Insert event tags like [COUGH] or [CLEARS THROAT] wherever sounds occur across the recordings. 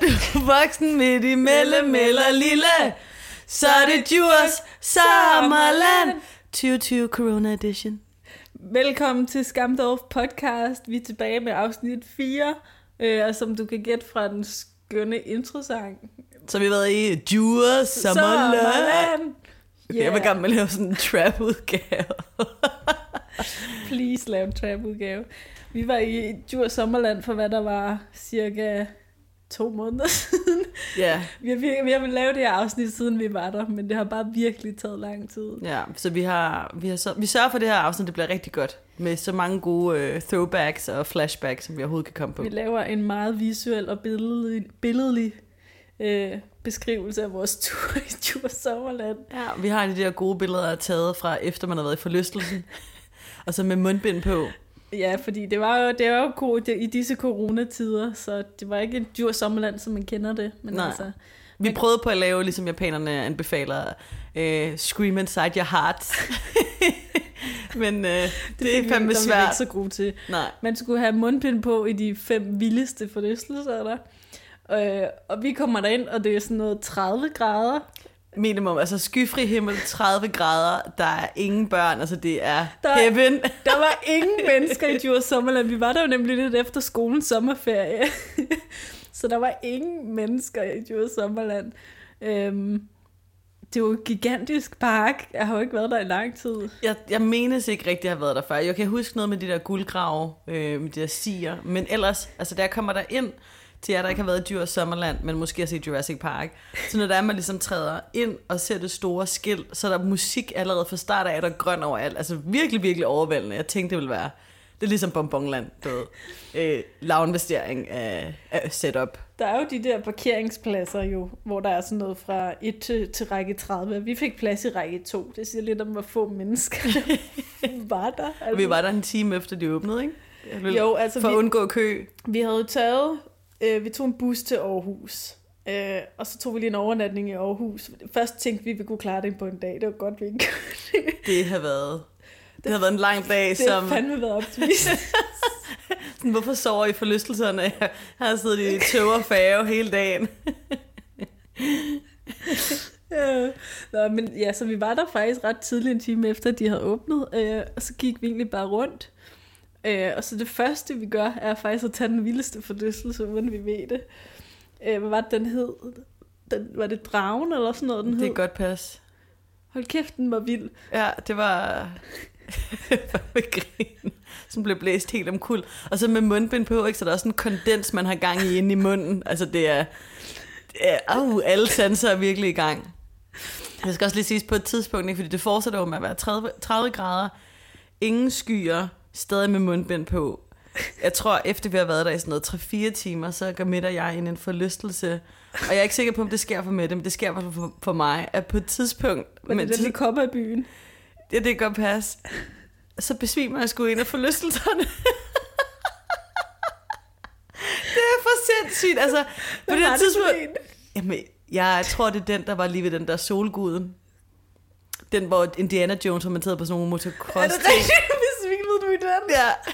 Du voksen midt imellem eller lille. Så er det Djurs Sommerland. 2020 Corona Edition. Velkommen til Skamdorf podcast. Vi er tilbage med afsnit 4, øh, og som du kan gætte fra den skønne introsang. Så vi har været i Djurs Sommerland. Sommerland! Okay, Jeg var gammel med lave sådan en trap-udgave. Please lav en trap-udgave. Vi var i Djurs Sommerland for hvad der var cirka to måneder [LAUGHS] siden. Ja, Vi har, vi har vel lavet det her afsnit siden vi var der, men det har bare virkelig taget lang tid. ja, så vi har, vi har så, vi sørger for at det her afsnit, det bliver rigtig godt. Med så mange gode øh, throwbacks og flashbacks, som vi overhovedet kan komme på. Vi laver en meget visuel og billedlig, billedlig øh, beskrivelse af vores [LAUGHS] tur i Djurs Sommerland. Ja, vi har de der gode billeder der er taget fra efter man har været i forlystelsen. [LAUGHS] og så med mundbind på. Ja, fordi det var jo, det var jo det, i disse coronatider, så det var ikke en dyr sommerland, som man kender det. Men Nej. altså, Vi prøvede på at lave, ligesom japanerne anbefaler, øh, Scream Inside Your Heart. [LAUGHS] Men øh, det, det er fandme svært. ikke så gode til. Nej. Man skulle have mundbind på i de fem vildeste forlystelser der. Øh, og vi kommer derind, og det er sådan noget 30 grader. Minimum, altså skyfri himmel, 30 grader, der er ingen børn, altså det er Der er- heaven. Der var [LAUGHS] ingen mennesker i Djurs Sommerland. Vi var der jo nemlig lidt efter skolens sommerferie. [LAUGHS] så der var ingen mennesker i Djurs Sommerland. Øhm, det var jo gigantisk park. Jeg har jo ikke været der i lang tid. Jeg, jeg menes ikke rigtig at have været der før. Jeg kan huske noget med de der guldgrave, øh, med de der siger. Men ellers, altså da jeg kommer der ind til jer, der ikke har været i Dyr Sommerland, men måske har set Jurassic Park. Så når der er, man ligesom træder ind og ser det store skilt, så er der musik allerede fra start af, er der grøn overalt. Altså virkelig, virkelig overvældende. Jeg tænkte, det ville være... Det er ligesom Bonbonland, du ved. Øh, lavinvestering af, af setup. Der er jo de der parkeringspladser jo, hvor der er sådan noget fra 1 til, til række 30. Vi fik plads i række 2. Det siger lidt om, hvor få mennesker der [LAUGHS] var der. Altså, Vi var der en time efter, de åbnede, ikke? Jo, altså For at vi, undgå kø. vi havde taget, øh, vi tog en bus til Aarhus. Øh, og så tog vi lige en overnatning i Aarhus. Først tænkte vi, at vi kunne klare det på en dag. Det var godt, vi ikke kunne det. Det har været... Det har været en lang dag, Det som... har fandme været optimist. [LAUGHS] Sådan, Hvorfor sover I forlystelserne? [LAUGHS] Jeg har siddet i tog og færge hele dagen. [LAUGHS] Øh, Nå, men ja, så vi var der faktisk ret tidligt en time efter, de havde åbnet, øh, og så gik vi egentlig bare rundt. Øh, og så det første, vi gør, er faktisk at tage den vildeste forlystelse, uden vi ved det. Øh, hvad var det, den hed? Den, var det dragen eller sådan noget, den Det hed? er godt pas. Hold kæft, den var vild. Ja, det var... [LAUGHS] med grin, som blev blæst helt omkuld. Og så med mundbind på, ikke? så der er også en kondens, man har gang i inde i munden. Altså det er... Det er au, alle sanser er virkelig i gang. Jeg skal også lige sige på et tidspunkt, ikke? fordi det fortsætter jo med at være 30, 30 grader. Ingen skyer, stadig med mundbind på. Jeg tror, efter vi har været der i sådan noget 3-4 timer, så går Mette og jeg ind i en forlystelse. Og jeg er ikke sikker på, om det sker for Mette, men det sker for, for mig, at på et tidspunkt... Men det er der kommer i byen. Ja, det kan godt passe. Så besvimer jeg sgu ind af forlystelserne. [LAUGHS] det er for sindssygt. Altså, på det det tidspunkt... en? Jamen, jeg tror, det er den, der var lige ved den der solguden. Den, hvor Indiana Jones var monteret på sådan nogle Er motocross det rigtigt? Den? Ja.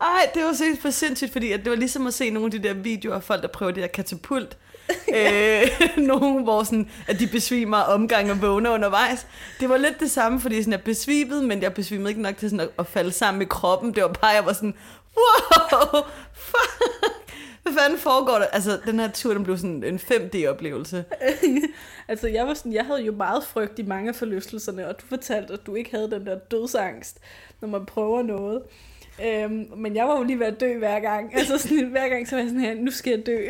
Ej, det var så for sindssygt, fordi at det var ligesom at se nogle af de der videoer af folk, der prøver det der katapult. [LAUGHS] øh, [LAUGHS] nogen, hvor sådan, at de besvimer omgang og vågner undervejs. Det var lidt det samme, fordi sådan, jeg besvimede, men jeg besvimede ikke nok til sådan at, at falde sammen med kroppen. Det var bare, jeg var sådan, wow, fuck. Hvad fanden foregår der? Altså, den her tur, den blev sådan en 5D-oplevelse. [LAUGHS] Altså, jeg var sådan, jeg havde jo meget frygt i mange af forlystelserne, og du fortalte, at du ikke havde den der dødsangst, når man prøver noget. Øhm, men jeg var jo lige ved at dø hver gang. [LAUGHS] Altså sådan, hver gang så var jeg sådan her, nu skal jeg dø. [LAUGHS]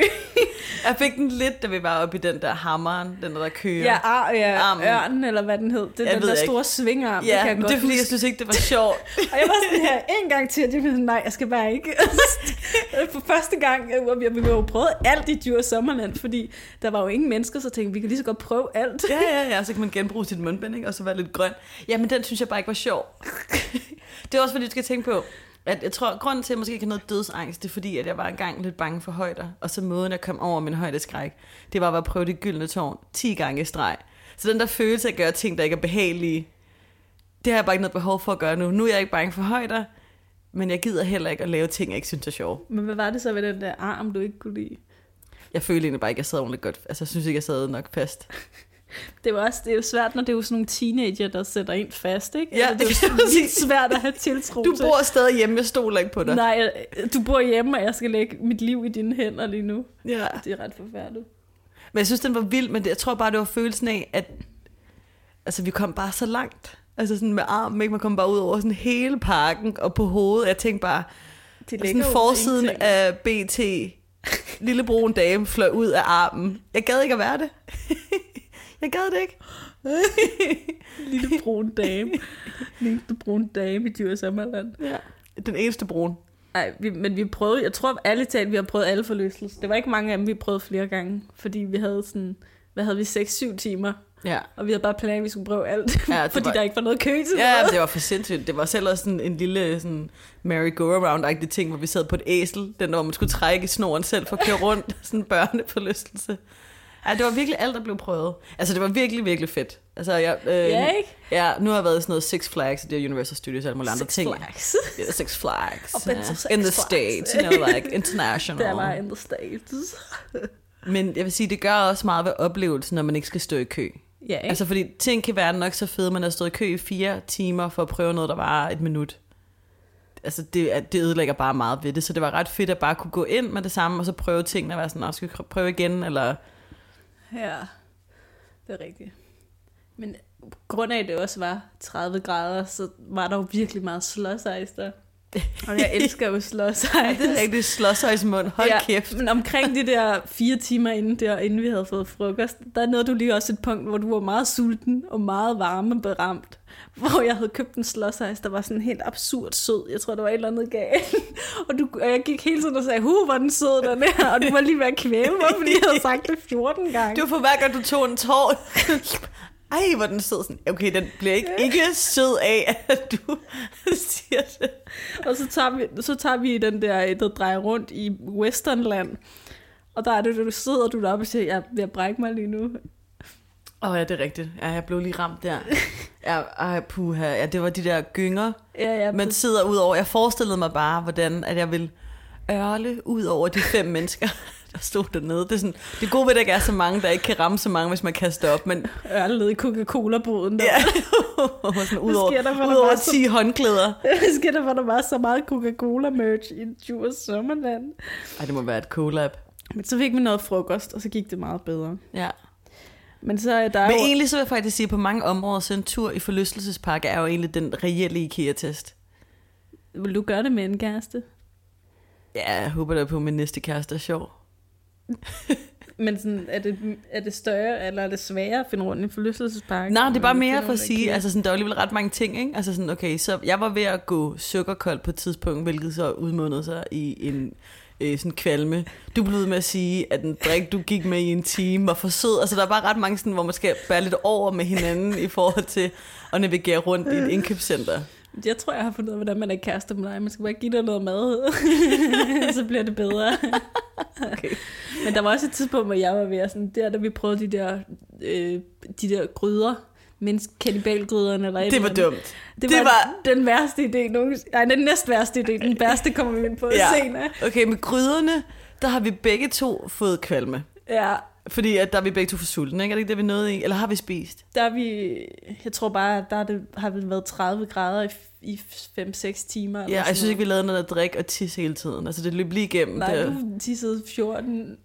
Jeg fik den lidt, da vi var oppe i den der hammeren, den der, der kører. ja, ar, ja Armen. ørnen, eller hvad den hed. Det er den der ikke. store svingarm, det kan Ja, jeg men godt det er fordi, jeg synes ikke, det var sjovt. [LAUGHS] Og jeg var sådan her en gang til, og det var sådan, nej, jeg skal bare ikke. For første gang, øh, hvor vi vi jo prøvet alt i Djurs Sommerland, fordi der var jo ingen mennesker, så tænkte vi, vi kan lige så godt prøve alt. Ja, ja, ja, så kan man genbruge sit mundbind, ikke? og så være lidt grøn. Ja, men den synes jeg bare ikke var sjov. det er også fordi, du skal tænke på, at jeg tror, grunden til, at jeg måske ikke har noget dødsangst, det er fordi, at jeg var engang lidt bange for højder, og så måden, jeg kom over min højdeskræk, det var at prøve det gyldne tårn 10 gange i streg. Så den der følelse af at gøre ting, der ikke er behagelige, det har jeg bare ikke noget behov for at gøre nu. Nu er jeg ikke bange for højder. Men jeg gider heller ikke at lave ting, jeg ikke synes er sjove. Men hvad var det så ved den der arm, du ikke kunne lide? Jeg føler egentlig bare ikke, at jeg sad ordentligt godt. Altså, jeg synes ikke, jeg sad nok fast. [LAUGHS] Det, var også, det er jo svært, når det er jo sådan nogle teenager, der sætter en fast, ikke? Ja, altså, det er jo vildt svært at have tiltro Du til. bor stadig hjemme, jeg stoler ikke på dig. Nej, du bor hjemme, og jeg skal lægge mit liv i dine hænder lige nu. Ja. Det er ret forfærdeligt. Men jeg synes, den var vild, men jeg tror bare, det var følelsen af, at altså, vi kom bare så langt. Altså sådan med armen, ikke? Man kom bare ud over sådan hele parken og på hovedet. Jeg tænkte bare, Det sådan forsiden af BT, lille brun dame fløj ud af armen. Jeg gad ikke at være det. [LAUGHS] jeg gad det ikke. [LAUGHS] lille brun dame. Lille brun dame i Djurs Sommerland. Ja. Den eneste brun. Nej, vi, men vi prøvede, jeg tror alle talt, vi har prøvet alle forlystelser. Det var ikke mange af dem, vi prøvede flere gange, fordi vi havde sådan, hvad havde vi, 6-7 timer, Ja. og vi havde bare planer, at vi skulle prøve alt, Ja, fordi var- der ikke var noget kø til Ja, noget. det var for sindssygt. Det var selv også sådan en lille sådan merry-go-around-agtig ting, hvor vi sad på et æsel, den hvor man skulle trække i snoren selv for at køre rundt. [LAUGHS] sådan en børneforlystelse. Ja, det var virkelig alt, der blev prøvet. Altså, det var virkelig, virkelig fedt. Altså, jeg, øh, Ja, ikke? Ja, nu har jeg været i sådan noget Six Flags, det er Universal Studios og alle mulige andre Six ting. Flags. Yeah, Six Flags. To yeah. Six In the Flags. States, you know, like international. [LAUGHS] Der var in the States. [LAUGHS] Men jeg vil sige, det gør også meget ved oplevelsen, når man ikke skal stå i kø. Ja, ikke? Altså, fordi ting kan være nok så fede, man har stået i kø i fire timer for at prøve noget, der var et minut. Altså, det, er- det ødelægger bare meget ved det, så det var ret fedt at bare kunne gå ind med det samme, og så prøve tingene, og være sådan, "Nå, skal vi prøve igen, eller... Ja, det er rigtigt. Men grund af, at det også var 30 grader, så var der jo virkelig meget slåsejs der. Og jeg elsker jo [LAUGHS] slåsejs. Det er rigtig slåsøjsmund, hold ja. kæft. Men omkring de der fire timer inden, der, inden vi havde fået frokost, der nåede du lige også et punkt, hvor du var meget sulten og meget varmeberamt. [LAUGHS] Hvor jeg havde købt en slåsejs, der var sådan helt absurd sød. Jeg tror, der var et eller andet galt. [LAUGHS] Og, du, og jeg gik hele tiden og sagde, hu, hvor er den sød, den her. Og du var lige ved at kvæle mig, fordi jeg havde sagt det 14 gange. Det var for hver gang, du tog en tår. [LAUGHS] Ej, hvor er den sød. Sådan, okay, den bliver ikke, ikke sød af, at du siger det. Og så tager vi, så tager vi den der, der drejer rundt i Westernland. Og der er det, du sidder du deroppe og siger, jeg er ved at brække mig lige nu. Åh oh, ja, det er rigtigt. Ja, jeg blev lige ramt der. [LAUGHS] Ja, ej, puha. Ja, det var de der gynger. Ja, ja, Man sidder ud over. Jeg forestillede mig bare, hvordan at jeg ville ørle ud over de fem [LAUGHS] mennesker, der stod dernede. Det er, sådan, det er gode ved, at der ikke er så mange, der ikke kan ramme så mange, hvis man kaster op. Men ørlet i Coca-Cola-boden. Der. ja, [LAUGHS] sådan, ud over, sker der ud over bare så- 10 håndklæder. Hvad sker der for, der var så meget Coca-Cola-merch i Djurs Sommerland? Ej, det må være et collab. Men så fik vi noget frokost, og så gik det meget bedre. Ja. Men så er der Men jo... egentlig så vil jeg faktisk sige, at på mange områder, så en tur i forlystelsespark er jo egentlig den reelle IKEA-test. Vil du gøre det med en kæreste? Ja, jeg håber da på, at min næste kæreste er sjov. [LAUGHS] Men sådan, er, det, er det større, eller er det sværere at finde rundt i en forlystelsespark? Nej, det er bare mere for at sige, altså sådan, der er alligevel ret mange ting, ikke? Altså sådan, okay, så jeg var ved at gå sukkerkold på et tidspunkt, hvilket så udmundede sig i en øh, sådan kvalme. Du blev ved med at sige, at den drik, du gik med i en time, var for sød. Altså, der er bare ret mange sådan, hvor man skal bære lidt over med hinanden i forhold til at navigere rundt i et indkøbscenter. Jeg tror, jeg har fundet ud af, hvordan man er kæreste med dig. Man skal bare give dig noget mad, [LAUGHS] så bliver det bedre. Okay. Men der var også et tidspunkt, hvor jeg var ved at sådan, der, da vi prøvede de der, øh, de der gryder, mindst kannibalgryderne eller et Det var eller dumt. Det, Det var, var- den værste idé nogensinde. Nej, den næst værste idé. Den værste kommer vi ind på ja. senere. Okay, med gryderne, der har vi begge to fået kvalme. Ja, Fordi at der er vi begge to for sultne, ikke? Er det ikke det, vi nåede i? Eller har vi spist? der er vi, jeg tror bare, at der er det, har det været 30 grader i, i 5-6 timer. eller Ja, jeg synes ikke, vi lavede noget at drikke og tisse hele tiden. Altså, det løb lige igennem. Nej, det, du tissede 14,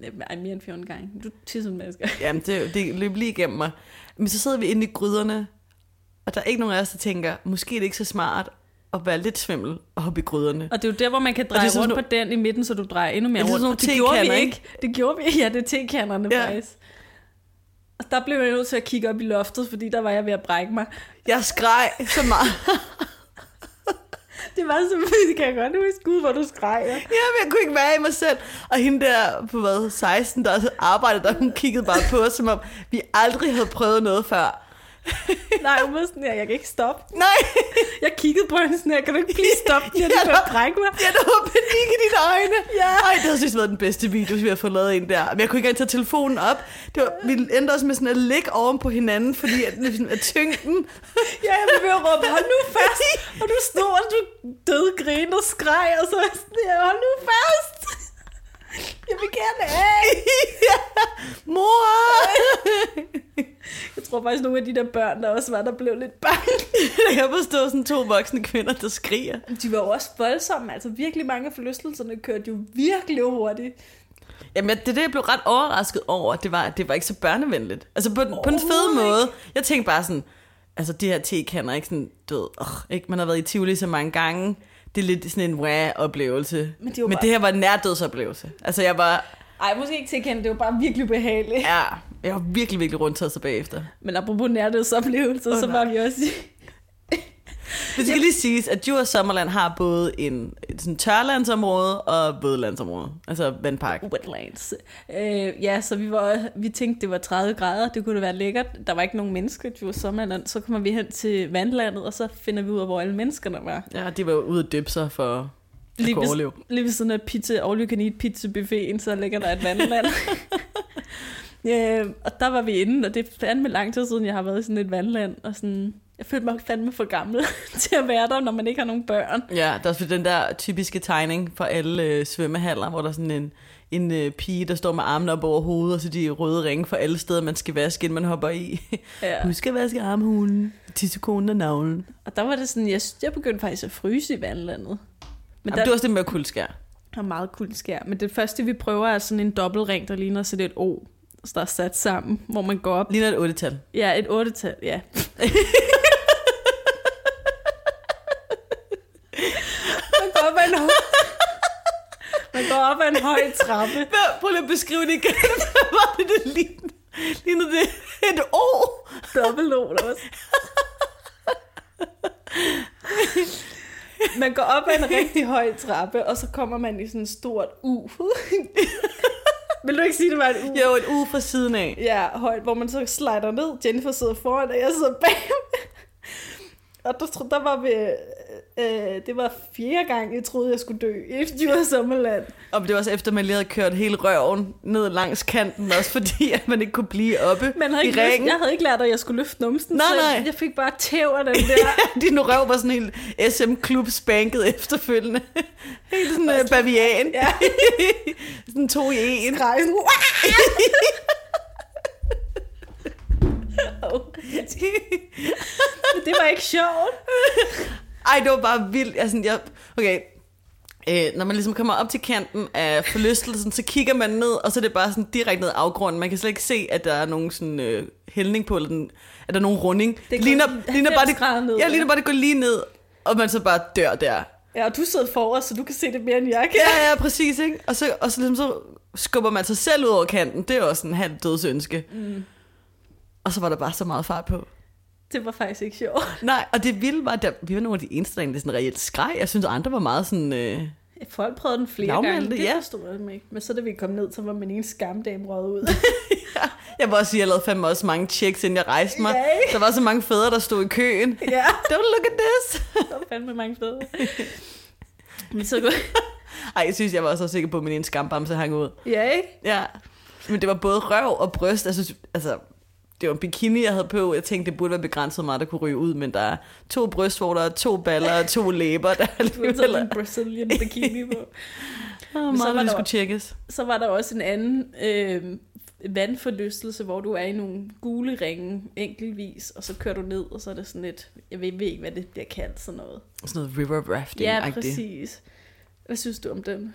nej, mere end 14 gange. Du tissede en maske. Jamen, det, det løb lige igennem mig. Men så sidder vi inde i gryderne, og der er ikke nogen af os, der tænker, måske er det ikke så smart at være lidt svimmel og hoppe i gryderne. Og det er jo der, hvor man kan dreje sådan rundt nogle- på den i midten, så du drejer endnu mere Er det sådan rundt. Og det gjorde vi ikke. Det gjorde vi. Ja, det er tekanderne ja. faktisk. Og der blev jeg nødt til at kigge op i loftet, fordi der var jeg ved at brække mig. Jeg skreg så meget. [LAUGHS] Det var så fedt, kan jeg godt huske, gud, hvor du skreg. Ja. Ja, men jeg kunne ikke være i mig selv. Og hende der på hvad, 16, der arbejdede der, hun kiggede bare på os, som om vi aldrig havde prøvet noget før. [LAUGHS] Nej, hun var sådan her, jeg kan ikke stoppe. Nej, [LAUGHS] Jeg kiggede på hende sådan her, kan du ikke blive stoppe, [LAUGHS] jeg er at brække mig. ja, der var panik i dine øjne. Ja. Ej, det havde synes været den bedste video, vi har fået lavet en der. Men jeg kunne ikke engang tage telefonen op. Det var, vi endte også med sådan at ligge oven på hinanden, fordi at, at tyngden... Ja, jeg blev ved at råbe, hold nu fast. Og du stod, og du døde grin og skreg, og så sådan her, hold nu fast. Jeg vil gerne af. ja, [LAUGHS] mor! Jeg tror faktisk, nogle af de der børn, der også var, der blev lidt bange. [LAUGHS] jeg kan forstå sådan to voksne kvinder, der skriger. De var jo også voldsomme. Altså virkelig mange af forlystelserne kørte jo virkelig hurtigt. Jamen, det det, jeg blev ret overrasket over, det var, at det var ikke så børnevenligt. Altså på, på en fed måde. Jeg tænkte bare sådan, altså de her tekander, ikke sådan, du ved, oh, ikke? man har været i Tivoli så mange gange. Det er lidt sådan en wow-oplevelse. Men det Men bare- det her var en nærdødsoplevelse. Altså jeg var, Ej, måske ikke til kendt, det var bare virkelig behageligt. ja, jeg var virkelig, virkelig rundt sig bagefter. Men apropos nærdødsoplevelser, Åh, så nej. var vi også. Det skal lige siges, at Djurs Sommerland har både en sådan tørlandsområde og vådlandsområde. Altså vandpark. Wetlands. Øh, ja, så vi, var, vi tænkte, det var 30 grader, det kunne da være lækkert. Der var ikke nogen mennesker, det var sommerland. Så kommer vi hen til vandlandet, og så finder vi ud af, hvor alle menneskerne var. Ja, de var ude at døbe sig for Lige kunne overleve. ved, lige ved siden af pizza, all you can eat pizza buffeten, så ligger der et vandland. ja, [LAUGHS] og der var vi inde, og det er fandme lang tid siden, jeg har været i sådan et vandland, og sådan, jeg følte mig fandme for gammel [LAUGHS] til at være der, når man ikke har nogen børn. Ja, der er også den der typiske tegning for alle øh, svømmehaller, hvor der er sådan en, en øh, pige, der står med armene op over hovedet, og så de røde ringe for alle steder, man skal vaske, inden man hopper i. Ja. [LAUGHS] Husk at vaske armhulen, tissekonen og navlen. Og der var det sådan, jeg, jeg begyndte faktisk at fryse i vandlandet. Men Jamen, der du er også det med kuldskær. er meget cool skær. Men det første, vi prøver, er sådan en dobbeltring, der ligner sådan et O, der er sat sammen, hvor man går op. Ligner et otte-tal. Ja, et otte-tal, ja. [LAUGHS] man går op ad en høj... Man går op ad en høj trappe. [LAUGHS] Prøv lige at beskrive det igen. [LAUGHS] Hvad var det, det lignede? Lignede det et O? Dobbelt O, der også. Man går op ad en rigtig høj trappe, og så kommer man i sådan et stort U. [LAUGHS] Vil du ikke sige, det var et U? Jo, et U fra siden af. Ja, højt, hvor man så slider ned. Jennifer sidder foran, og jeg sidder bag. og der, der var vi... Øh, det var fjerde gang, jeg troede, jeg skulle dø i Djurs Sommerland. Og det var også efter, man lige havde kørt hele røven ned langs kanten, også fordi at man ikke kunne blive oppe Man havde i ikke løft, ringen. jeg havde ikke lært, at jeg skulle løfte numsen, Nej, så nej. jeg fik bare tæv af den [LAUGHS] der. Din røv var sådan helt SM-klub spanket efterfølgende. Helt sådan uh, bavian. Ja. [LAUGHS] sådan to i en. "Wow!" Men [LAUGHS] det var ikke sjovt. Ej, det var bare vildt. Jeg, sådan, jeg, okay, øh, når man ligesom kommer op til kanten af forlystelsen, så kigger man ned, og så er det bare sådan direkte ned afgrunden. Man kan slet ikke se, at der er nogen sådan øh, hældning på, eller den, at der er nogen runding. går ligner, ligner [LAUGHS] bare, 90 grader ned, det, ja, ja. ligner bare, det går lige ned, og man så bare dør der. Ja, og du sidder foran, så du kan se det mere, end jeg kan. Ja, ja, præcis, ikke? Og så, og så, ligesom, så skubber man sig selv ud over kanten. Det er også en halv dødsønske. Mm. Og så var der bare så meget fart på. Det var faktisk ikke sjovt. [LAUGHS] Nej, og det vilde var, at vi var nogle af de eneste, der sådan reelt skreg. Jeg synes, andre var meget sådan... Øh, Folk prøvede den flere Lavmælte, gange, det ja. forstod jeg ikke. Men så da vi kom ned, så var min ene skamdame røget ud. [LAUGHS] jeg vil også sige, at jeg lavede fandme også mange checks, inden jeg rejste mig. Ja, ikke? Der var så mange fædre, der stod i køen. [LAUGHS] ja, Don't look at this. der var fandme mange fede. Men så kunne... Ej, jeg synes, jeg var også sikker på, at min ene skambamse hang ud. Ja, ikke? Ja, men det var både røv og bryst. Jeg synes, altså, det var en bikini, jeg havde på. Jeg tænkte, det burde være begrænset meget, der kunne ryge ud, men der er to brystvorter, to baller og to læber, der [LAUGHS] er Du taget en Brazilian bikini på. Oh, [LAUGHS] Men så meget, var der der- skulle tjekkes. Så var der også en anden øh, vandforlystelse, hvor du er i nogle gule ringe enkeltvis, og så kører du ned, og så er det sådan et, jeg ved, ved ikke, hvad det bliver kaldt, sådan noget. Sådan noget river rafting Ja, præcis. Hvad synes du om den?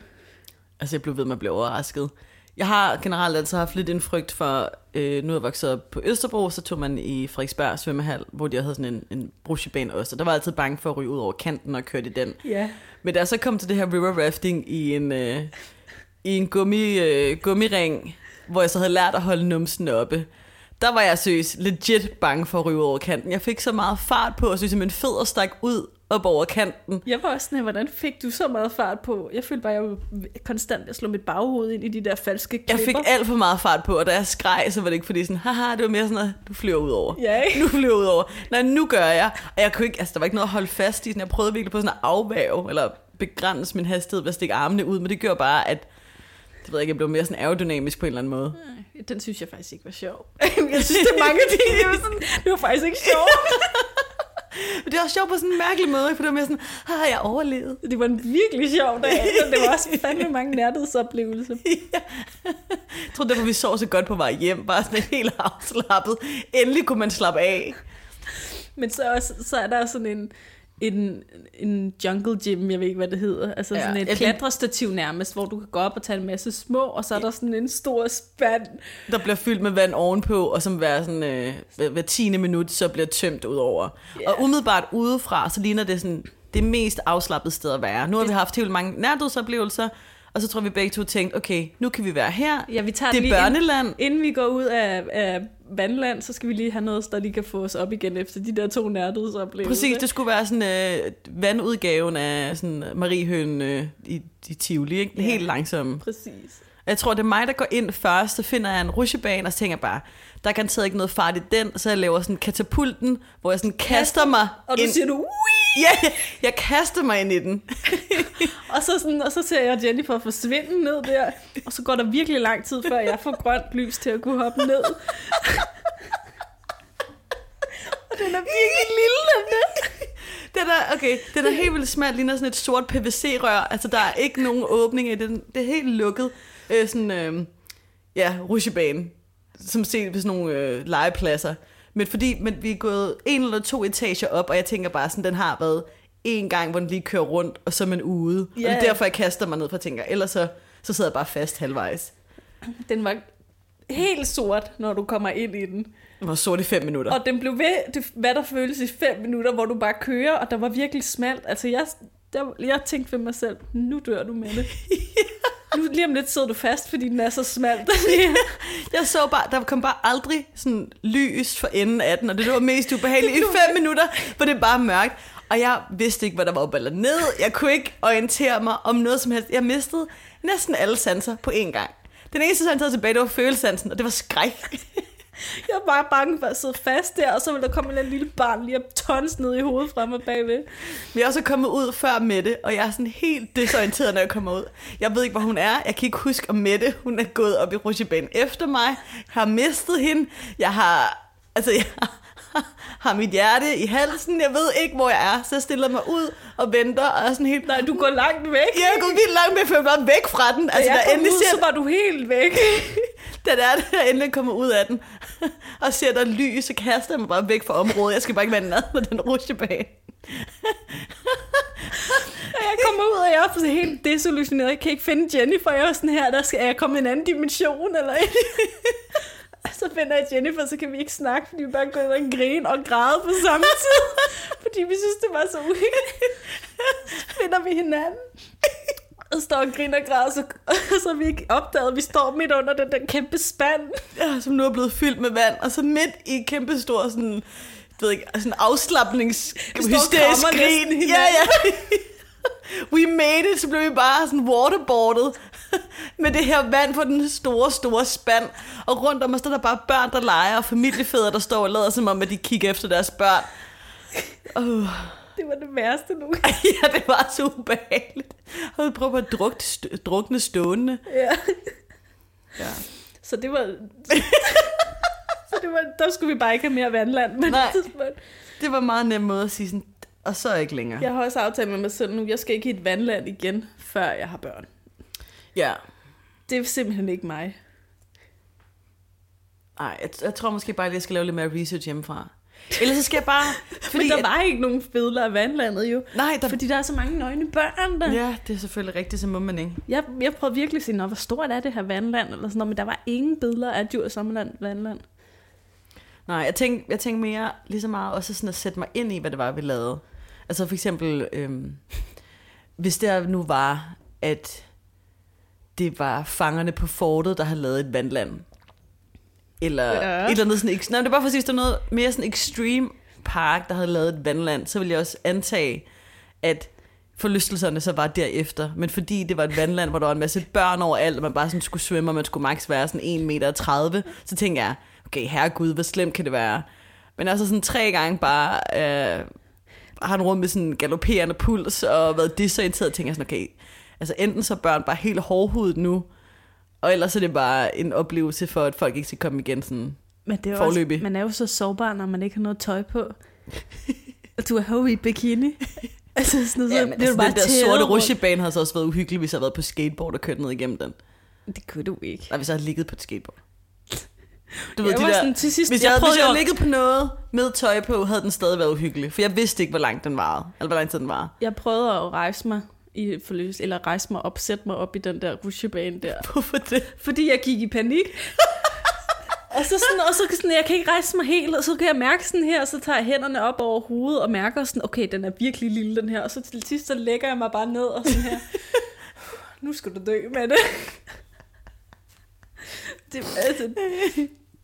Altså, jeg blev ved med at blive overrasket. Jeg har generelt altid haft lidt en frygt for, øh, nu er jeg vokset op på Østerbro, så tog man i Frederiksberg svømmehal, hvor de havde sådan en, en brusjebane også, og der var jeg altid bange for at ryge ud over kanten og køre i den. Ja. Men da jeg så kom til det her river rafting i en, øh, i en gummi, øh, gummiring, hvor jeg så havde lært at holde numsen oppe, der var jeg seriøst legit bange for at ryge over kanten. Jeg fik så meget fart på, og synes, at min fødder stak ud op over kanten. Jeg var også sådan, hvordan fik du så meget fart på? Jeg følte bare, jeg var konstant at slå mit baghoved ind i de der falske klipper. Jeg fik alt for meget fart på, og da jeg skreg, så var det ikke fordi sådan, haha, det var mere sådan noget, du flyver ud over. Ja, ikke? [LAUGHS] Nu flyver ud over. Nej, nu gør jeg. Og jeg kunne ikke, altså der var ikke noget at holde fast i. Sådan, jeg prøvede virkelig på sådan at afvæve, eller begrænse min hastighed ved at stikke armene ud, men det gjorde bare, at det ved jeg ikke, jeg blev mere sådan aerodynamisk på en eller anden måde. Den synes jeg faktisk ikke var sjov. [LAUGHS] jeg synes, det er mange ting, jeg var sådan, det var faktisk ikke sjovt. [LAUGHS] Men det var sjovt på sådan en mærkelig måde, for det var mere sådan, har jeg overlevet? Det var en virkelig sjov dag, [LAUGHS] men det var også fandme mange nærhedsoplevelser. [LAUGHS] ja. Jeg tror derfor, vi sov så godt på vej hjem, bare sådan helt afslappet. Endelig kunne man slappe af. Men så, også, så er der sådan en, en, en jungle gym, jeg ved ikke, hvad det hedder. Altså Ja, sådan et klatrestativ nærmest, hvor du kan gå op og tage en masse små, og så er der sådan en stor spand. Der bliver fyldt med vand ovenpå, og som hver, sådan, øh, hver, hver tiende minut, så bliver tømt ud over. Ja. Og umiddelbart udefra, så ligner det sådan det mest afslappede sted at være. Nu har vi haft helt mange nærdødsoplevelser, og så tror vi begge to tænkt, okay, nu kan vi være her. Ja, vi tager Det er lige ind, børneland. inden vi går ud af, af vandland, så skal vi lige have noget, der lige kan få os op igen efter de der to nærhedsoplevelser. Præcis, det skulle være sådan øh, vandudgaven af sådan Mariehøen øh, i, i Tivoli, ikke? Ja. Helt langsomt. Præcis. Jeg tror, det er mig, der går ind først, så finder jeg en rutsjebane, og så tænker jeg bare, der er garanteret ikke noget fart i den, så jeg laver sådan katapulten, hvor jeg sådan kaster mig Og du ind. siger du, Wii! Ja, jeg, kaster mig ind i den. [LAUGHS] Og så, sådan, og så ser jeg Jennifer forsvinde ned der, og så går der virkelig lang tid, før jeg får grønt lys til at kunne hoppe ned. [LAUGHS] og den er virkelig lille, den der. Den er, okay, den er helt vildt smal, ligner sådan et sort PVC-rør. Altså, der er ikke nogen åbning i den. Det er helt lukket. Øh, sådan, øh, ja, rutsjebane, som set på sådan nogle øh, legepladser. Men fordi men vi er gået en eller to etager op, og jeg tænker bare sådan, den har været en gang, hvor den lige kører rundt, og så er man ude. Og det er derfor, jeg kaster mig ned, for tænker, ellers så, så sidder jeg bare fast halvvejs. Den var helt sort, når du kommer ind i den. Den var sort i fem minutter. Og den blev ved, det, hvad der føles i fem minutter, hvor du bare kører, og der var virkelig smalt. Altså, jeg, der, jeg tænkte ved mig selv, nu dør du med det. [LAUGHS] Nu lige om lidt sidder du fast, fordi den er så smal. [LAUGHS] Jeg så bare, der kom bare aldrig sådan lys for enden af den, og det var mest ubehageligt i fem minutter, hvor det bare mørkt. Og jeg vidste ikke, hvad der var op eller ned. Jeg kunne ikke orientere mig om noget som helst. Jeg mistede næsten alle sanser på én gang. Den eneste sans, jeg havde tilbage, det var følesansen, og det var skræk. Jeg var bare bange for at sidde fast der, og så ville der komme en lille barn lige at tons ned i hovedet frem og bagved. Vi er også kommet ud før Mette, og jeg er sådan helt desorienteret, når jeg kommer ud. Jeg ved ikke, hvor hun er. Jeg kan ikke huske, om Mette hun er gået op i rutsjebanen efter mig. Jeg har mistet hende. Jeg har... Altså, jeg [LAUGHS] har mit hjerte i halsen. Jeg ved ikke, hvor jeg er. Så jeg stiller mig ud og venter, og er sådan helt... Nej, du går langt væk. Jeg er gået vildt langt væk, for jeg bare væk fra den. Da Altså, jeg der endelig ud, ser, så var du helt væk. [LAUGHS] da der er det, der endelig kommer ud af den, og ser der lys, så kaster jeg mig bare væk fra området. Jeg skal bare ikke være nede med den rutsjebane. Og jeg kommer ud, og jeg er så helt desillusioneret. Jeg kan ikke finde Jennifer. Jeg er sådan her, der skal jeg komme i en anden dimension, eller ikke? Og så finder jeg Jennifer, så kan vi ikke snakke, fordi vi bare går og grine og græde på samme tid. fordi vi synes, det var så uhyggeligt. Så finder vi hinanden. Og står og griner og græder, så, [LAUGHS] så vi ikke opdaget, vi står midt under den der kæmpe spand. Ja, som nu er blevet fyldt med vand, og så midt i kæmpe stor sådan, jeg ved ikke, sådan afslappnings hysterisk grin. Ja, ja. [LAUGHS] We made it, så blev vi bare sådan waterboardet [LAUGHS] med det her vand på den store, store spand. Og rundt om os der er der bare børn, der leger, og familiefædre, der står og lader som om, at de kigger efter deres børn. Uh. Det var det værste nu. [LAUGHS] ja, det var så ubehageligt. Jeg havde prøvet at drukne, st- drukne stående. Ja. Ja. Så det var... [LAUGHS] så det var, der skulle vi bare ikke have mere vandland. Men Nej. tidspunkt. Det var en meget nem måde at sige sådan, og så ikke længere. Jeg har også aftalt med mig selv nu, jeg skal ikke i et vandland igen, før jeg har børn. ja. Det er simpelthen ikke mig. Nej, jeg, jeg tror måske bare, at jeg skal lave lidt mere research hjemmefra. Ellers så skal jeg bare... [LAUGHS] Fordi Men der var ikke nogen fedler af vandlandet jo. Nej, der... Fordi der er så mange nøgne børn der. Ja, det er selvfølgelig rigtigt, så må man ikke. Jeg, jeg prøvede virkelig at sige, hvor stort er det her vandland? Eller sådan noget, men der var ingen billeder af Djurs Sommerland vandland. Nej, jeg tænkte, jeg tænkte mere lige så meget også sådan at sætte mig ind i, hvad det var, vi lavede. Altså for eksempel, øhm, hvis der nu var, at det var fangerne på fortet, der havde lavet et vandland. Eller Ja. et eller andet sådan... ek- Nej, det er bare for at sige, hvis der er noget mere sådan extreme park, der havde lavet et vandland, så ville jeg også antage, at forlystelserne så var derefter. Men fordi det var et vandland, hvor der var en masse børn overalt, og man bare sådan skulle svømme, og man skulle maks være sådan 1 meter, 30, så tænkte jeg, okay, herregud, hvor slemt kan det være? Men altså sådan tre gange bare øh, har han rundt med sådan en galopperende puls og været disorienteret, tænker jeg sådan, okay, altså enten så er børn bare helt hårdhudet nu, og ellers er det bare en oplevelse for, at folk ikke skal komme igen sådan Men det er Forløbig. også, man er jo så sårbar, når man ikke har noget tøj på. Og du er jo i bikini. [LAUGHS] altså sådan noget, Ja, så men altså, bare den der sorte rutsjebane havde så også været uhyggelig, hvis jeg havde været på skateboard og kørt ned igennem den. Det kunne du ikke. Nej, hvis jeg havde ligget på et skateboard. Du Jeg ved, de var der, sådan til sidst, hvis jeg jeg, havde, prøvede hvis jeg havde ligget på noget med tøj på, havde den stadig været uhyggelig. For jeg vidste ikke, hvor lang den varede. Eller hvor lang tid den var. Jeg prøvede at rejse mig i forløs, eller rejse mig op, sætte mig op i den der rutsjebane der. [LAUGHS] Hvorfor det? Fordi jeg gik i panik. [LAUGHS] og så sådan, og så sådan, jeg kan ikke rejse mig helt, og så kan jeg mærke sådan her, og så tager jeg hænderne op over hovedet og mærker sådan, okay, den er virkelig lille, den her. Og så til sidst, så lægger jeg mig bare ned og sådan her. [LAUGHS] nu skal du dø med det. det, altså,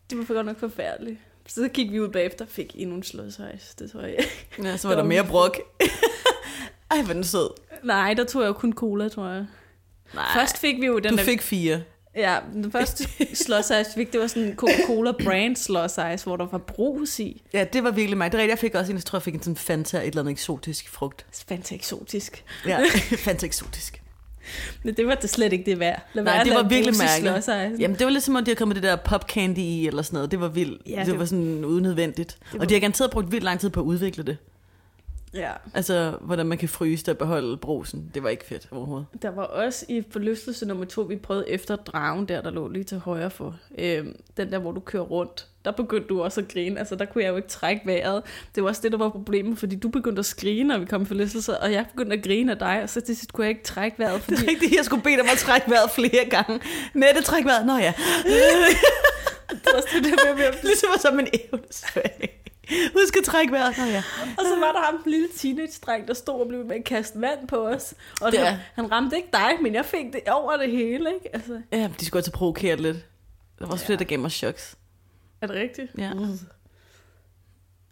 det var godt nok forfærdeligt. Så gik vi ud bagefter og fik endnu en slåsejs, det tror jeg. Ja, så var der mere brok. Ej, hvor den sød. Nej, der tog jeg jo kun cola, tror jeg. Nej, Først fik vi jo den du der... fik fire. Ja, den første [LAUGHS] slåsejs, vi fik, det var sådan en Coca-Cola brand slåsejs, hvor der var brus i. Ja, det var virkelig mig. Det er rigtigt, jeg fik også en, jeg tror, jeg fik en sådan Fanta, et eller andet eksotisk frugt. Fanta eksotisk. Ja, [LAUGHS] Fanta eksotisk. Men det var det slet ikke det værd. Lad Nej, det var virkelig mærkeligt. Jamen, det var lidt som om, de havde kommet det der pop candy i, eller sådan noget. Det var vildt. Ja, det- det var sådan unødvendigt. var- Og de har garanteret brugt vildt lang tid på at udvikle det. Ja. Altså, hvordan man kan fryse det og beholde brusen. Det var ikke fedt overhovedet. Der var også i forlystelse nummer to, vi prøvede efter dragen der, der lå lige til højre for. Øhm, den der, hvor du kører rundt. Der begyndte du også at grine. Altså, der kunne jeg jo ikke trække vejret. Det var også det, der var problemet, fordi du begyndte at skrige, når vi kom i forlystelse, og jeg begyndte at grine af dig, og så til sidst kunne jeg ikke trække vejret, Det fordi er rigtigt, jeg skulle bede dig om at trække vejret flere gange. Nette, træk vejret. Nå ja. [LAUGHS] det var sådan det der med at Ligesom som en evnesvag. Husk at trække vejret. Nå ja. Og så var der ham, den lille teenage-dreng, der stod og blev med at kaste vand på os. Og Det han, han ramte ikke dig, men jeg fik det over det hele, ikke? Altså, Ja, de skulle altså provokere lidt. Der var også Ja. flere, der gav mig choks. er det rigtigt? Ja. Mm.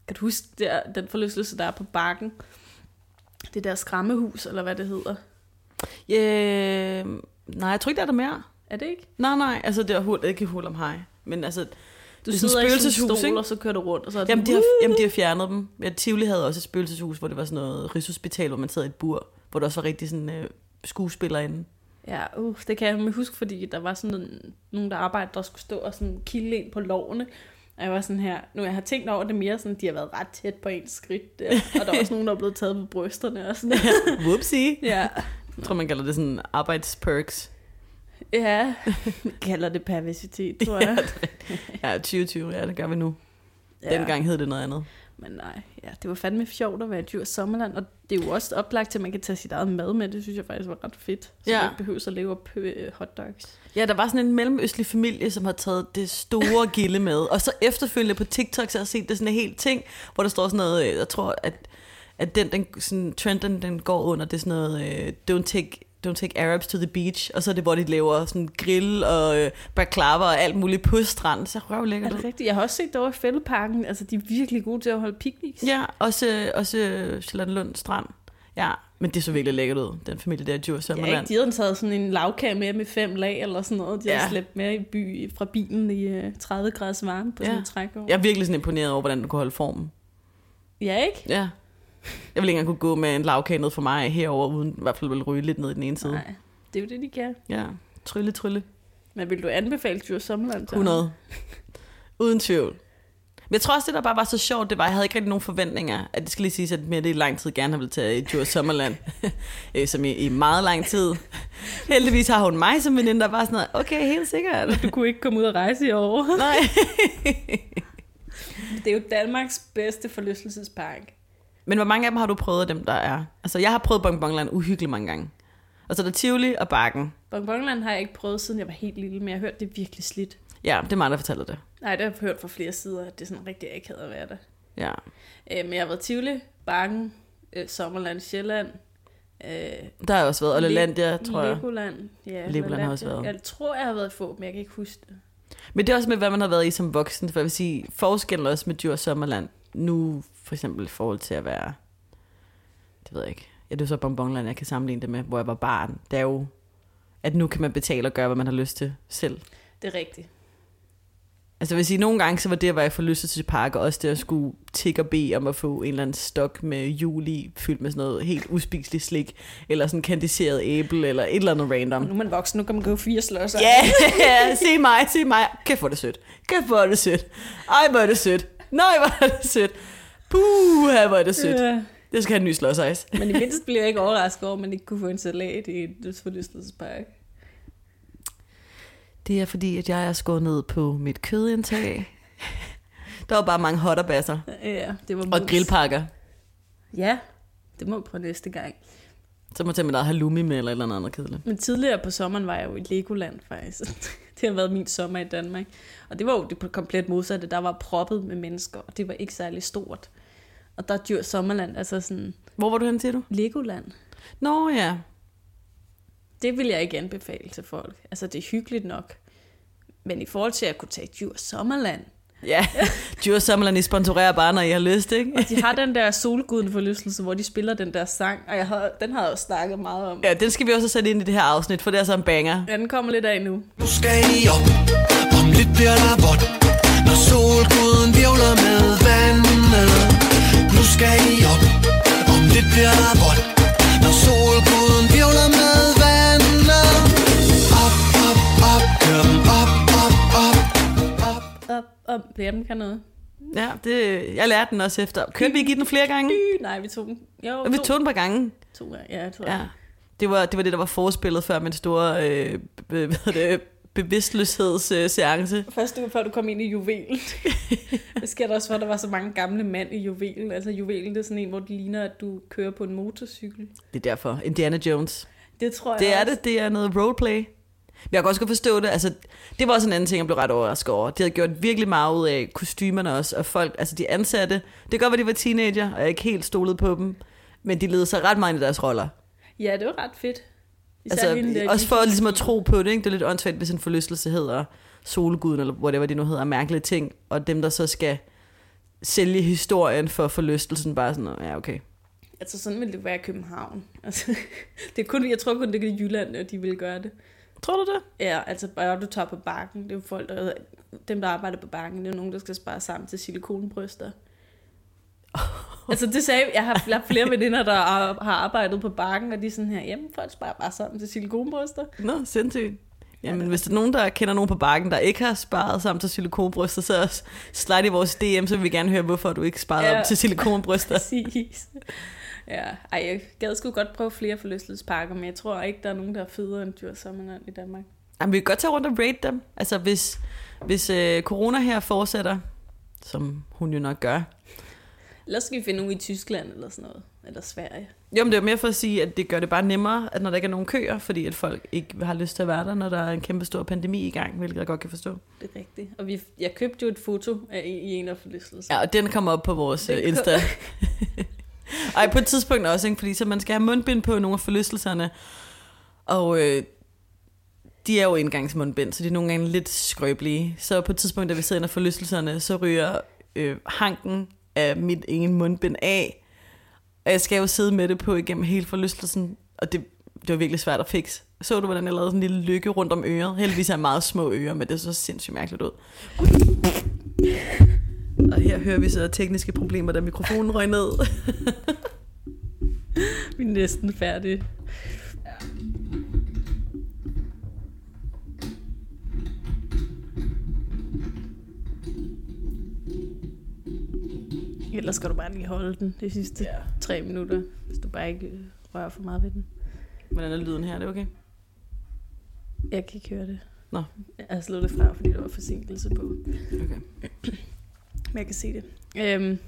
Kan du huske der, den forlystelse, der er på bakken? Det der skræmmehus, eller hvad det hedder. Yeah, nej, jeg tror ikke, der er der mere. Er det ikke? Nej, nej, altså det er hul, ikke hul om hej. Men altså, Du Det er sådan en spøgelseshus, ikke? og så kører du rundt, og så er det jamen, de har, jamen, de har fjernet dem. Ja, Tivoli havde også et spøgelseshus, hvor det var sådan noget rigshospital, hvor man sad i et bur, hvor der også var rigtig sådan øh, skuespillere inde. Ja, uh, det kan jeg huske, fordi der var sådan en, nogen, der arbejdede, der skulle stå og sådan kilde ind på lovene. Og jeg var sådan her, nu jeg har tænkt over det mere, sådan, de har været ret tæt på ens skridt der. [LAUGHS] Og der var også nogen, der er blevet taget på brysterne og sådan [LAUGHS] Whoopsie. Ja, Jeg tror, man kalder det sådan arbejdsperks. Ja. Vi [LAUGHS] kalder det perversitet, tror jeg. Ja, 2020, ja, det gør vi nu. Ja. Dengang hed det noget andet. Men nej, ja, det var fandme sjovt at være i Djurs Sommerland, og det er jo også oplagt til, at man kan tage sit eget mad med. Det synes jeg faktisk var ret fedt. Så Ja. man ikke behøver at leve op øh, hotdogs. Ja, der var sådan en mellemøstlig familie, som har taget det store [LAUGHS] gilde med. Og så efterfølgende på TikTok, så har jeg set det sådan en helt ting, hvor der står sådan noget, øh, jeg tror, at, at den, den sådan, trenden, den går under, det er sådan noget, øh, don't take Don't take Arabs to the beach, og så er det, hvor de laver sådan grill og øh, baklava og alt muligt på stranden. Så røv Er lækkert det ud. rigtigt? Jeg har også set det over i Fældeparken. Altså, de er virkelig gode til at holde picnics. Ja, også, også Charlottenlund Strand. Ja, men det så virkelig lækkert ud, den familie der Djurs Ja, ikke? De havde taget sådan en lavkage med med fem lag eller sådan noget. De ja. Havde slæbt med i by fra bilen i øh, 30 graders varme på Ja. sådan en trækår. Jeg er virkelig sådan imponeret over, hvordan du kunne holde formen. ja, ikke? Ja. Jeg ville ikke engang kunne gå med en lavkage ned for mig herover uden i hvert fald vil ryge lidt ned i den ene side. Nej, det er jo det, de kan. Ja, trylle, trylle. Men vil du anbefale Djurs Sommerland? til ham? 100. Uden tvivl. Men jeg tror også, det der bare var så sjovt, det var, at jeg havde ikke rigtig nogen forventninger. At det skal lige siges, at mere det i lang tid gerne har ville tage i Djurs Sommerland. [LAUGHS] Øh, som i, i meget lang tid. Heldigvis har hun mig som veninde, der var sådan noget, okay, helt sikkert. Du kunne ikke komme ud og rejse i år. Nej. [LAUGHS] Det er jo Danmarks bedste forlystelsespark. Men hvor mange af dem har du prøvet, dem der er? Altså, jeg har prøvet Bonbonland uhyggeligt mange gange. Og så er der Tivoli og Bakken. Bonbonland har jeg ikke prøvet, siden jeg var helt lille, men jeg har hørt, det er virkelig slidt. Ja, det er mig, der fortæller det. Nej, det har jeg hørt fra flere sider, at det er sådan rigtig akavet at være der. Ja. Øh, men jeg har været Tivoli, Bakken, øh, Sommerland, Sjælland, øh, Der har jeg også været. Og Lelandia, tror jeg. Legoland. Ja, Legoland har også været. Jeg tror, jeg har været få, men jeg kan ikke huske det. Men det er også med, hvad man har været i som voksen. For jeg vil sige, forskellen også med Djurs Sommerland, nu for eksempel i forhold til at være, det ved jeg ikke, ja, det er så Bonbonland, jeg kan sammenligne det med, hvor jeg var barn. Det er jo, at nu kan man betale og gøre, hvad man har lyst til selv. Det er rigtigt. Altså jeg vil sige, nogle gange så var det at være forlystet til park, og også det at skulle tikke og bede om at få en eller anden stok med jul i, fyldt med sådan noget helt uspiseligt slik, eller sådan kandiseret æble, eller et eller andet random. Nu er man voksen, nu kan man gå fire slåsser. Ja, yeah, [LAUGHS] se mig, se mig. Kæft, hvor er det sødt. Kæft, hvor er det sødt. Ej, hvor er det sødt. Nej, hvor er det sødt. Puh, hvor er det sødt. Ja. Det skal have en ny slåsejs. Men i mindst [LAUGHS] bliver jeg ikke overrasket over, at man ikke kunne få en salat i et forlystelsespark. Det er fordi, at jeg er skåret ned på mit kødindtag. Der var bare mange hotterbasser Ja, det var og mus. grillpakker. Ja, det må vi prøve næste gang. Så må jeg tage med der halloumi med, eller et eller andet kedeligt. Men tidligere på sommeren var jeg jo i Legoland faktisk. [LAUGHS] Det har været min sommer i Danmark. Og det var jo det komplet modsatte. Der var proppet med mennesker, og det var ikke særlig stort. Og der er dyr sommerland, altså sådan Hvor var du hen til, du? Legoland. Nå ja. Det vil jeg ikke anbefale til folk. Altså det er hyggeligt nok. Men i forhold til at kunne tage dyr sommerland, Ja, [LAUGHS] Djurs Summerland, I sponsorerer bare, når I har lyst, ikke? de har den der solguden forlystelse, hvor de spiller den der sang, og jeg har, den har jeg jo snakket meget om. Ja, den skal vi også sætte ind i det her afsnit, for det er så en banger. Ja, den kommer lidt af nu. Nu skal I op, om lidt bliver der vådt Når solguden den kan noget. Ja, det, jeg lærte den også efter. Kørte vi ikke i den flere gange? Nej, vi tog den. Jo, vi tog den par gange. to gange. Ja, jeg tror jeg. Ja. Det var, det var det, der var forspillet før min store øh, hvad det, bevidstløshedsseance. Første uge før du kom ind i juvelen. [LAUGHS] det sker der også for, der var så mange gamle mænd i juvelen. Altså juvelen, det er sådan en, hvor det ligner, at du kører på en motorcykel. Det er derfor. Indiana Jones. Det tror jeg Det er også. det. Det er noget roleplay. Men jeg kan også godt forstå det. Altså, det var også en anden ting, jeg blev ret overrasket over. De havde gjort virkelig meget ud af kostymerne også, og folk, altså de ansatte. Det kan godt være, de var teenager, og jeg ikke helt stolet på dem. Men de led sig ret meget i deres roller. Ja, det var ret fedt. Især Altså, hende der, også for ligesom at tro på det, ikke? Det er lidt åndssvagt, hvis en forlystelse hedder solguden, eller whatever det nu hedder, mærkelige ting, og dem, der så skal sælge historien for forlystelsen, bare sådan, ja, okay. Altså sådan ville det være i København. Altså, [LAUGHS] det er kun, jeg tror kun, det er i Jylland, at de vil gøre det. Tror du det? Ja, altså bare du tager på bakken. Det er jo folk, der, dem, der arbejder på bakken, det er nogen, der skal spare sammen til silikonbryster. [LAUGHS] altså det sagde jeg, har flere, flere veninder, der har har arbejdet på bakken, og de er sådan her, jamen folk sparer bare sammen til silikonbryster. Nå, sindssygt. Jamen, hvis der er nogen, der kender nogen på bakken, der ikke har sparet sammen til silikonbryster, så slide i vores DM, så vil vi gerne høre, hvorfor du ikke sparede Ja. ja. op til silikonbryster. [LAUGHS] Præcis. Ja, ej, jeg gad sgu godt prøve flere forlystelsesparker, men jeg tror ikke, der er nogen, der er federe end Dyr Sommerland i Danmark. Jamen, vi kan godt tage rundt og rate dem. Altså, hvis, hvis øh, corona her fortsætter, som hun jo nok gør. Ellers skal vi finde nogen i Tyskland eller sådan noget, eller Sverige. Jo, men det er mere for at sige, at det gør det bare nemmere, at når der ikke er nogen køer, fordi at folk ikke har lyst til at være der, når der er en kæmpe stor pandemi i gang, hvilket jeg godt kan forstå. Det er rigtigt. Og vi, jeg købte jo et foto af, i, en af forlystelserne. Ja, og den kommer op på vores øh, Insta. [LAUGHS] Ej, på et tidspunkt også, ikke? fordi så man skal have mundbind på nogle af forlystelserne, og øh, de er jo indgangsmundbind, så de er nogle gange lidt skrøbelige. Så på et tidspunkt, da vi sidder under forlystelserne, så ryger øh, hanken af mit ene mundbind af, og jeg skal jo sidde med det på igennem hele forlystelsen, og det, det var virkelig svært at fikse. Så du, hvordan jeg lavede sådan en lille lykke rundt om øret? Heldigvis er jeg meget små ører, men det så sindssygt mærkeligt ud. Og her hører vi så tekniske problemer, da mikrofonen røg ned. [LAUGHS] Vi er næsten færdige. Ellers skal du bare lige holde den de sidste Ja. tre minutter, hvis du bare ikke øh, rører for meget ved den. Hvordan er lyden her? Er det okay? Jeg kan ikke høre det. Nå. Jeg har slået det fra, fordi der var forsinkelse på. okay. [CLEARS THROAT] Men jeg kan se det. Øhm,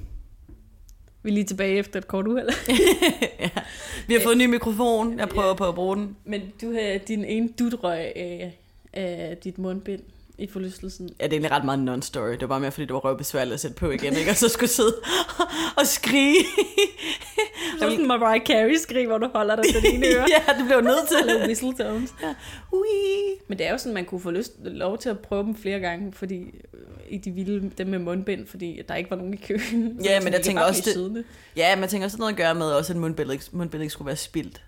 vi er lige tilbage efter et kort uheld. [LAUGHS] ja. Vi har fået en ny mikrofon. Jeg prøver på at bruge den. Men du har din ene dutrøg af, af dit mundbind i forlystelsen. Ja, det er egentlig ret meget non-story. Det var bare mere, fordi det var røvbesværligt at sætte på igen, ikke? Og så skulle sidde [LAUGHS] og skrige. Så sådan en Mariah Carey skrig, hvor du holder dig til ene [LAUGHS] øre. ja, det blev nødt til. Eller whistle tones. Ui. Men det er jo sådan, man kunne få lyst, lov til at prøve dem flere gange, fordi øh, i de vilde, dem med mundbind, fordi der ikke var nogen i køen. Ja, men jeg tænker også, det-. Ja, men jeg tænker også noget at gøre med, også at mundbindet ikke, mundbindet ikke skulle være spildt.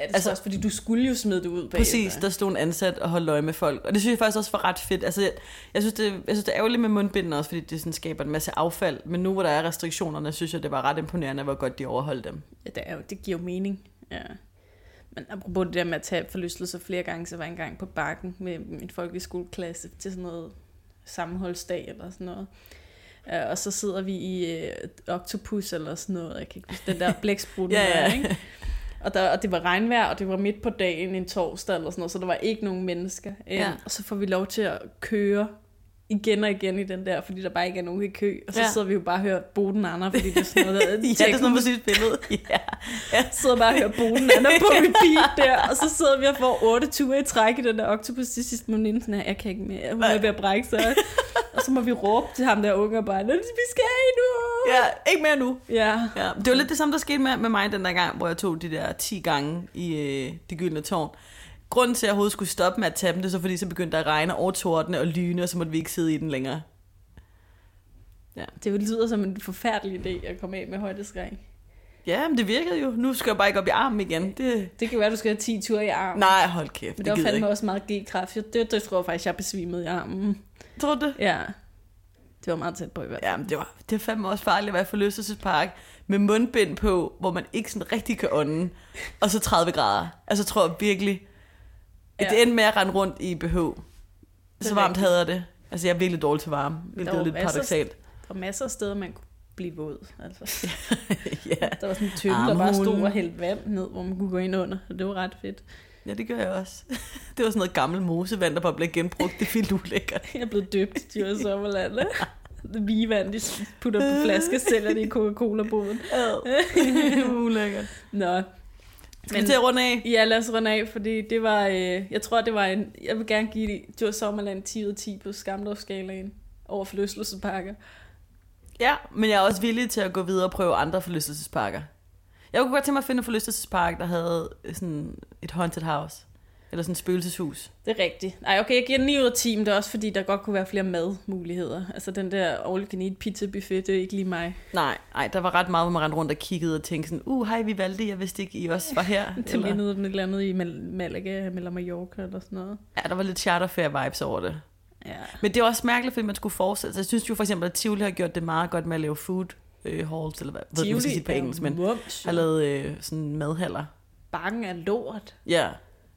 Ja, det Altså- også, fordi du skulle jo smide det ud bagefter. Præcis, der stod en ansat og holdt øje med folk. Og det synes jeg faktisk også var ret fedt. Altså, jeg, jeg, synes, det, jeg synes, det er ærgerligt med mundbindene også, fordi det sådan skaber en masse affald. Men nu, hvor der er restriktionerne, synes jeg, det var ret imponerende, hvor godt de overholdt dem. Ja, det, er jo, det giver jo mening. Ja. Men apropos det der med at tage forlystelser flere gange, så var jeg engang på bakken med min folkeskoleklasse til sådan noget sammenholdsdag eller sådan noget. Og så sidder vi i uh, Octopus eller sådan noget, jeg kan ikke huske, den der blæksprutten Ja, [LAUGHS] ja. der, ikke? Og, der, og det var regnvejr, og det var midt på dagen en torsdag eller sådan noget, så der var ikke nogen mennesker. Uh, Ja. Og så får vi lov til at køre igen og igen i den der, fordi der bare ikke er nogen i kø. Og så Ja. sidder vi jo bare og hører Boden Andre, fordi det er sådan noget, der, [LAUGHS] Ja, det er sådan noget musikbillede. [LAUGHS] Ja. ja. sidder bare og hører Boden Anna på repeat der, og så sidder vi og får otte ture i træk i den der octopus til sidst, men inden sådan her, jeg kan ikke mere, hun er ved at brække sig. og så må vi råbe til ham der unge og bare, vi skal nu! ja, ikke mere nu. Ja. Ja, det var lidt det samme, der skete med, med mig den der gang, hvor jeg tog de der 10 gange i øh, det gyldne tårn. Grunden til, at jeg overhovedet skulle stoppe med at tage dem, det er så fordi, så begyndte der at regne og tordne og lyne, og så måtte vi ikke sidde i den længere. Det lyder som en forfærdelig idé at komme af med højdeskræk. Ja, men det virkede jo. Nu skal jeg bare ikke op i armen igen. Det... Det kan være, at du skal have 10 ture i armen. Nej, hold kæft, Men det, det var jeg fandme også meget G-kraft. Det, det, det tror jeg faktisk, jeg besvimede i armen. Tror du det? Ja. Det var meget tæt på i hvert fald. Ja, men det var, det var fandme også farligt at være i forlystelsespark med mundbind på, hvor man ikke sådan rigtig kan ånde, og så 30 grader. Altså, jeg tror virkelig, at Ja. det endte med at rende rundt i BH. Så varmt rigtigt. havde jeg det. Altså, jeg er virkelig dårlig til varme, hvilket var er lidt paradoxalt. Der var masser af steder, man kunne blive våd. Altså. [LAUGHS] ja. Der var sådan en tømme, der bare stod og hældte vand ned, hvor man kunne gå ind under. Og det var ret fedt. ja, det gør jeg også. [LAUGHS] Det var sådan noget gammelt mosevand, der bare blev genbrugt. Det er vildt ulækkert. Jeg er blevet døbt i Djurs Sommerland. [LAUGHS] Vigevand, de putter på flaske, sælger det i Coca-Cola-boden. ulækkert. Nå, Skal vi til at runde af? ja, lad os runde af, fordi det var, øh, jeg tror, det var en, jeg vil gerne give Djurs Sommerland 10 ud af 10 på Skamdorf-skalaen over forlystelsesparker. Ja, men jeg er også villig til at gå videre og prøve andre forlystelsesparker. Jeg kunne godt tænke mig at finde en forlystelsespark, der havde sådan et haunted house. Eller sådan et spøgelseshus. Det er rigtigt. Ej, okay, jeg giver den 9 ud af 10, men det er også fordi, der godt kunne være flere madmuligheder. Altså den der all you can eat pizza buffet, det er ikke lige mig. Nej, nej, der var ret meget, hvor man rendte rundt og kiggede og tænkte sådan, uh, hej, vi valgte, jeg vidste ikke, I også var her. [LAUGHS] Det lignede den et eller andet i Mal- Malaga eller Mallorca eller sådan noget. Ja, der var lidt charterfair vibes over det. Ja. Men det er også mærkeligt, fordi man skulle forestille sig. Jeg synes jo for eksempel, at Tivoli har gjort det meget godt med at lave food øh, halls, eller hvad, ved ikke, hvad man skal sige på engelsk, men har lavet øh, sådan madhaller. Bange er lort. Ja,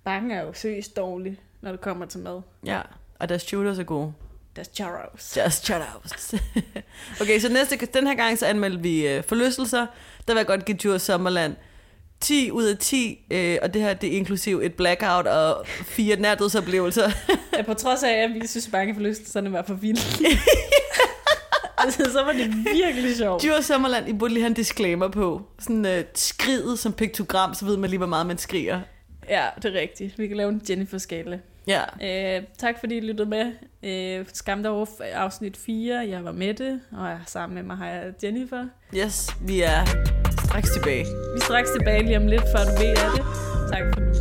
Bange er jo seriøst dårlig, når det kommer til mad. ja. Og deres shooters er gode. Deres churros. Shut out. [LAUGHS] okay, så næste, den her gang så anmelder vi øh, forlystelser. Der vil jeg godt give Djurs Sommerland 10 ud af 10, øh, og det her det er inklusiv et blackout og fire nærdødsoplevelser. Ja, på trods af, at vi synes, bange forlystelserne var for vilde. [LAUGHS] altså, så var det virkelig sjovt. Djurs Sommerland, I burde lige have en disclaimer på. Sådan øh, skridet som piktogram, så ved man lige, hvor meget man skriger. Ja, det er rigtigt. Vi kan lave en Jennifer-skala. Ja, Øh, tak fordi I lyttede med. Øh, Skam dig afsnit 4. Jeg var Mette, og jeg sammen med mig har jeg Jennifer. yes, vi er straks tilbage. Vi er straks tilbage lige om lidt, før du ved af det. Tak for nu.